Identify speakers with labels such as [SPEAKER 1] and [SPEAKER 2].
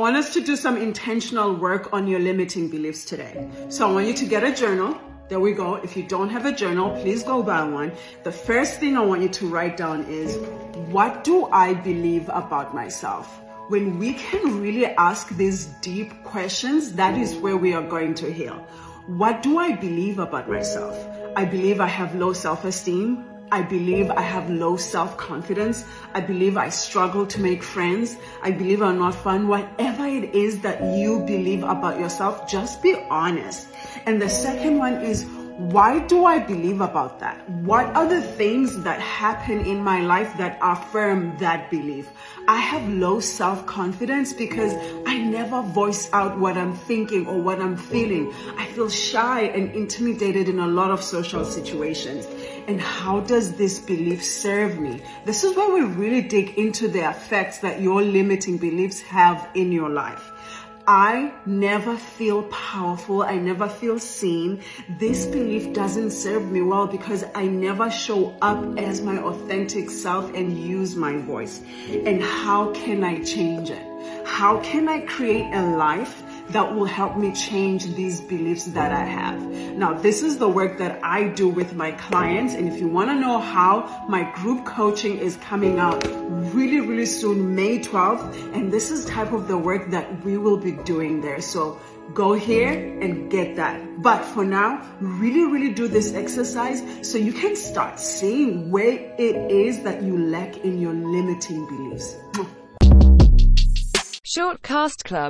[SPEAKER 1] I want us to do some intentional work on your limiting beliefs today. So I want you to get a journal. There we go. If you don't have a journal, please go buy one. The first thing I want you to write down is what do I believe about myself? When we can really ask these deep questions, that is where we are going to heal. What do I believe about myself? I believe I have low self esteem. I believe I have low self confidence. I believe I struggle to make friends. I believe I'm not fun. Whatever it is that you believe about yourself, just be honest. And the second one is, why do I believe about that? What are the things that happen in my life that affirm that belief? I have low self confidence because I never voice out what I'm thinking or what I'm feeling. I feel shy and intimidated in a lot of social situations. And how does this belief serve me? This is where we really dig into the effects that your limiting beliefs have in your life. I never feel powerful. I never feel seen. This belief doesn't serve me well because I never show up as my authentic self and use my voice. And how can I change it? How can I create a life that will help me change these beliefs that I have? Now, this is the work that I do with my clients. And if you want to know how my group coaching is coming out really, really soon, May 12th, and this is type of the work that we will be doing there. So go here and get that. But for now, really, really do this exercise so you can start seeing where it is that you lack in your limiting beliefs.
[SPEAKER 2] Shortcast Club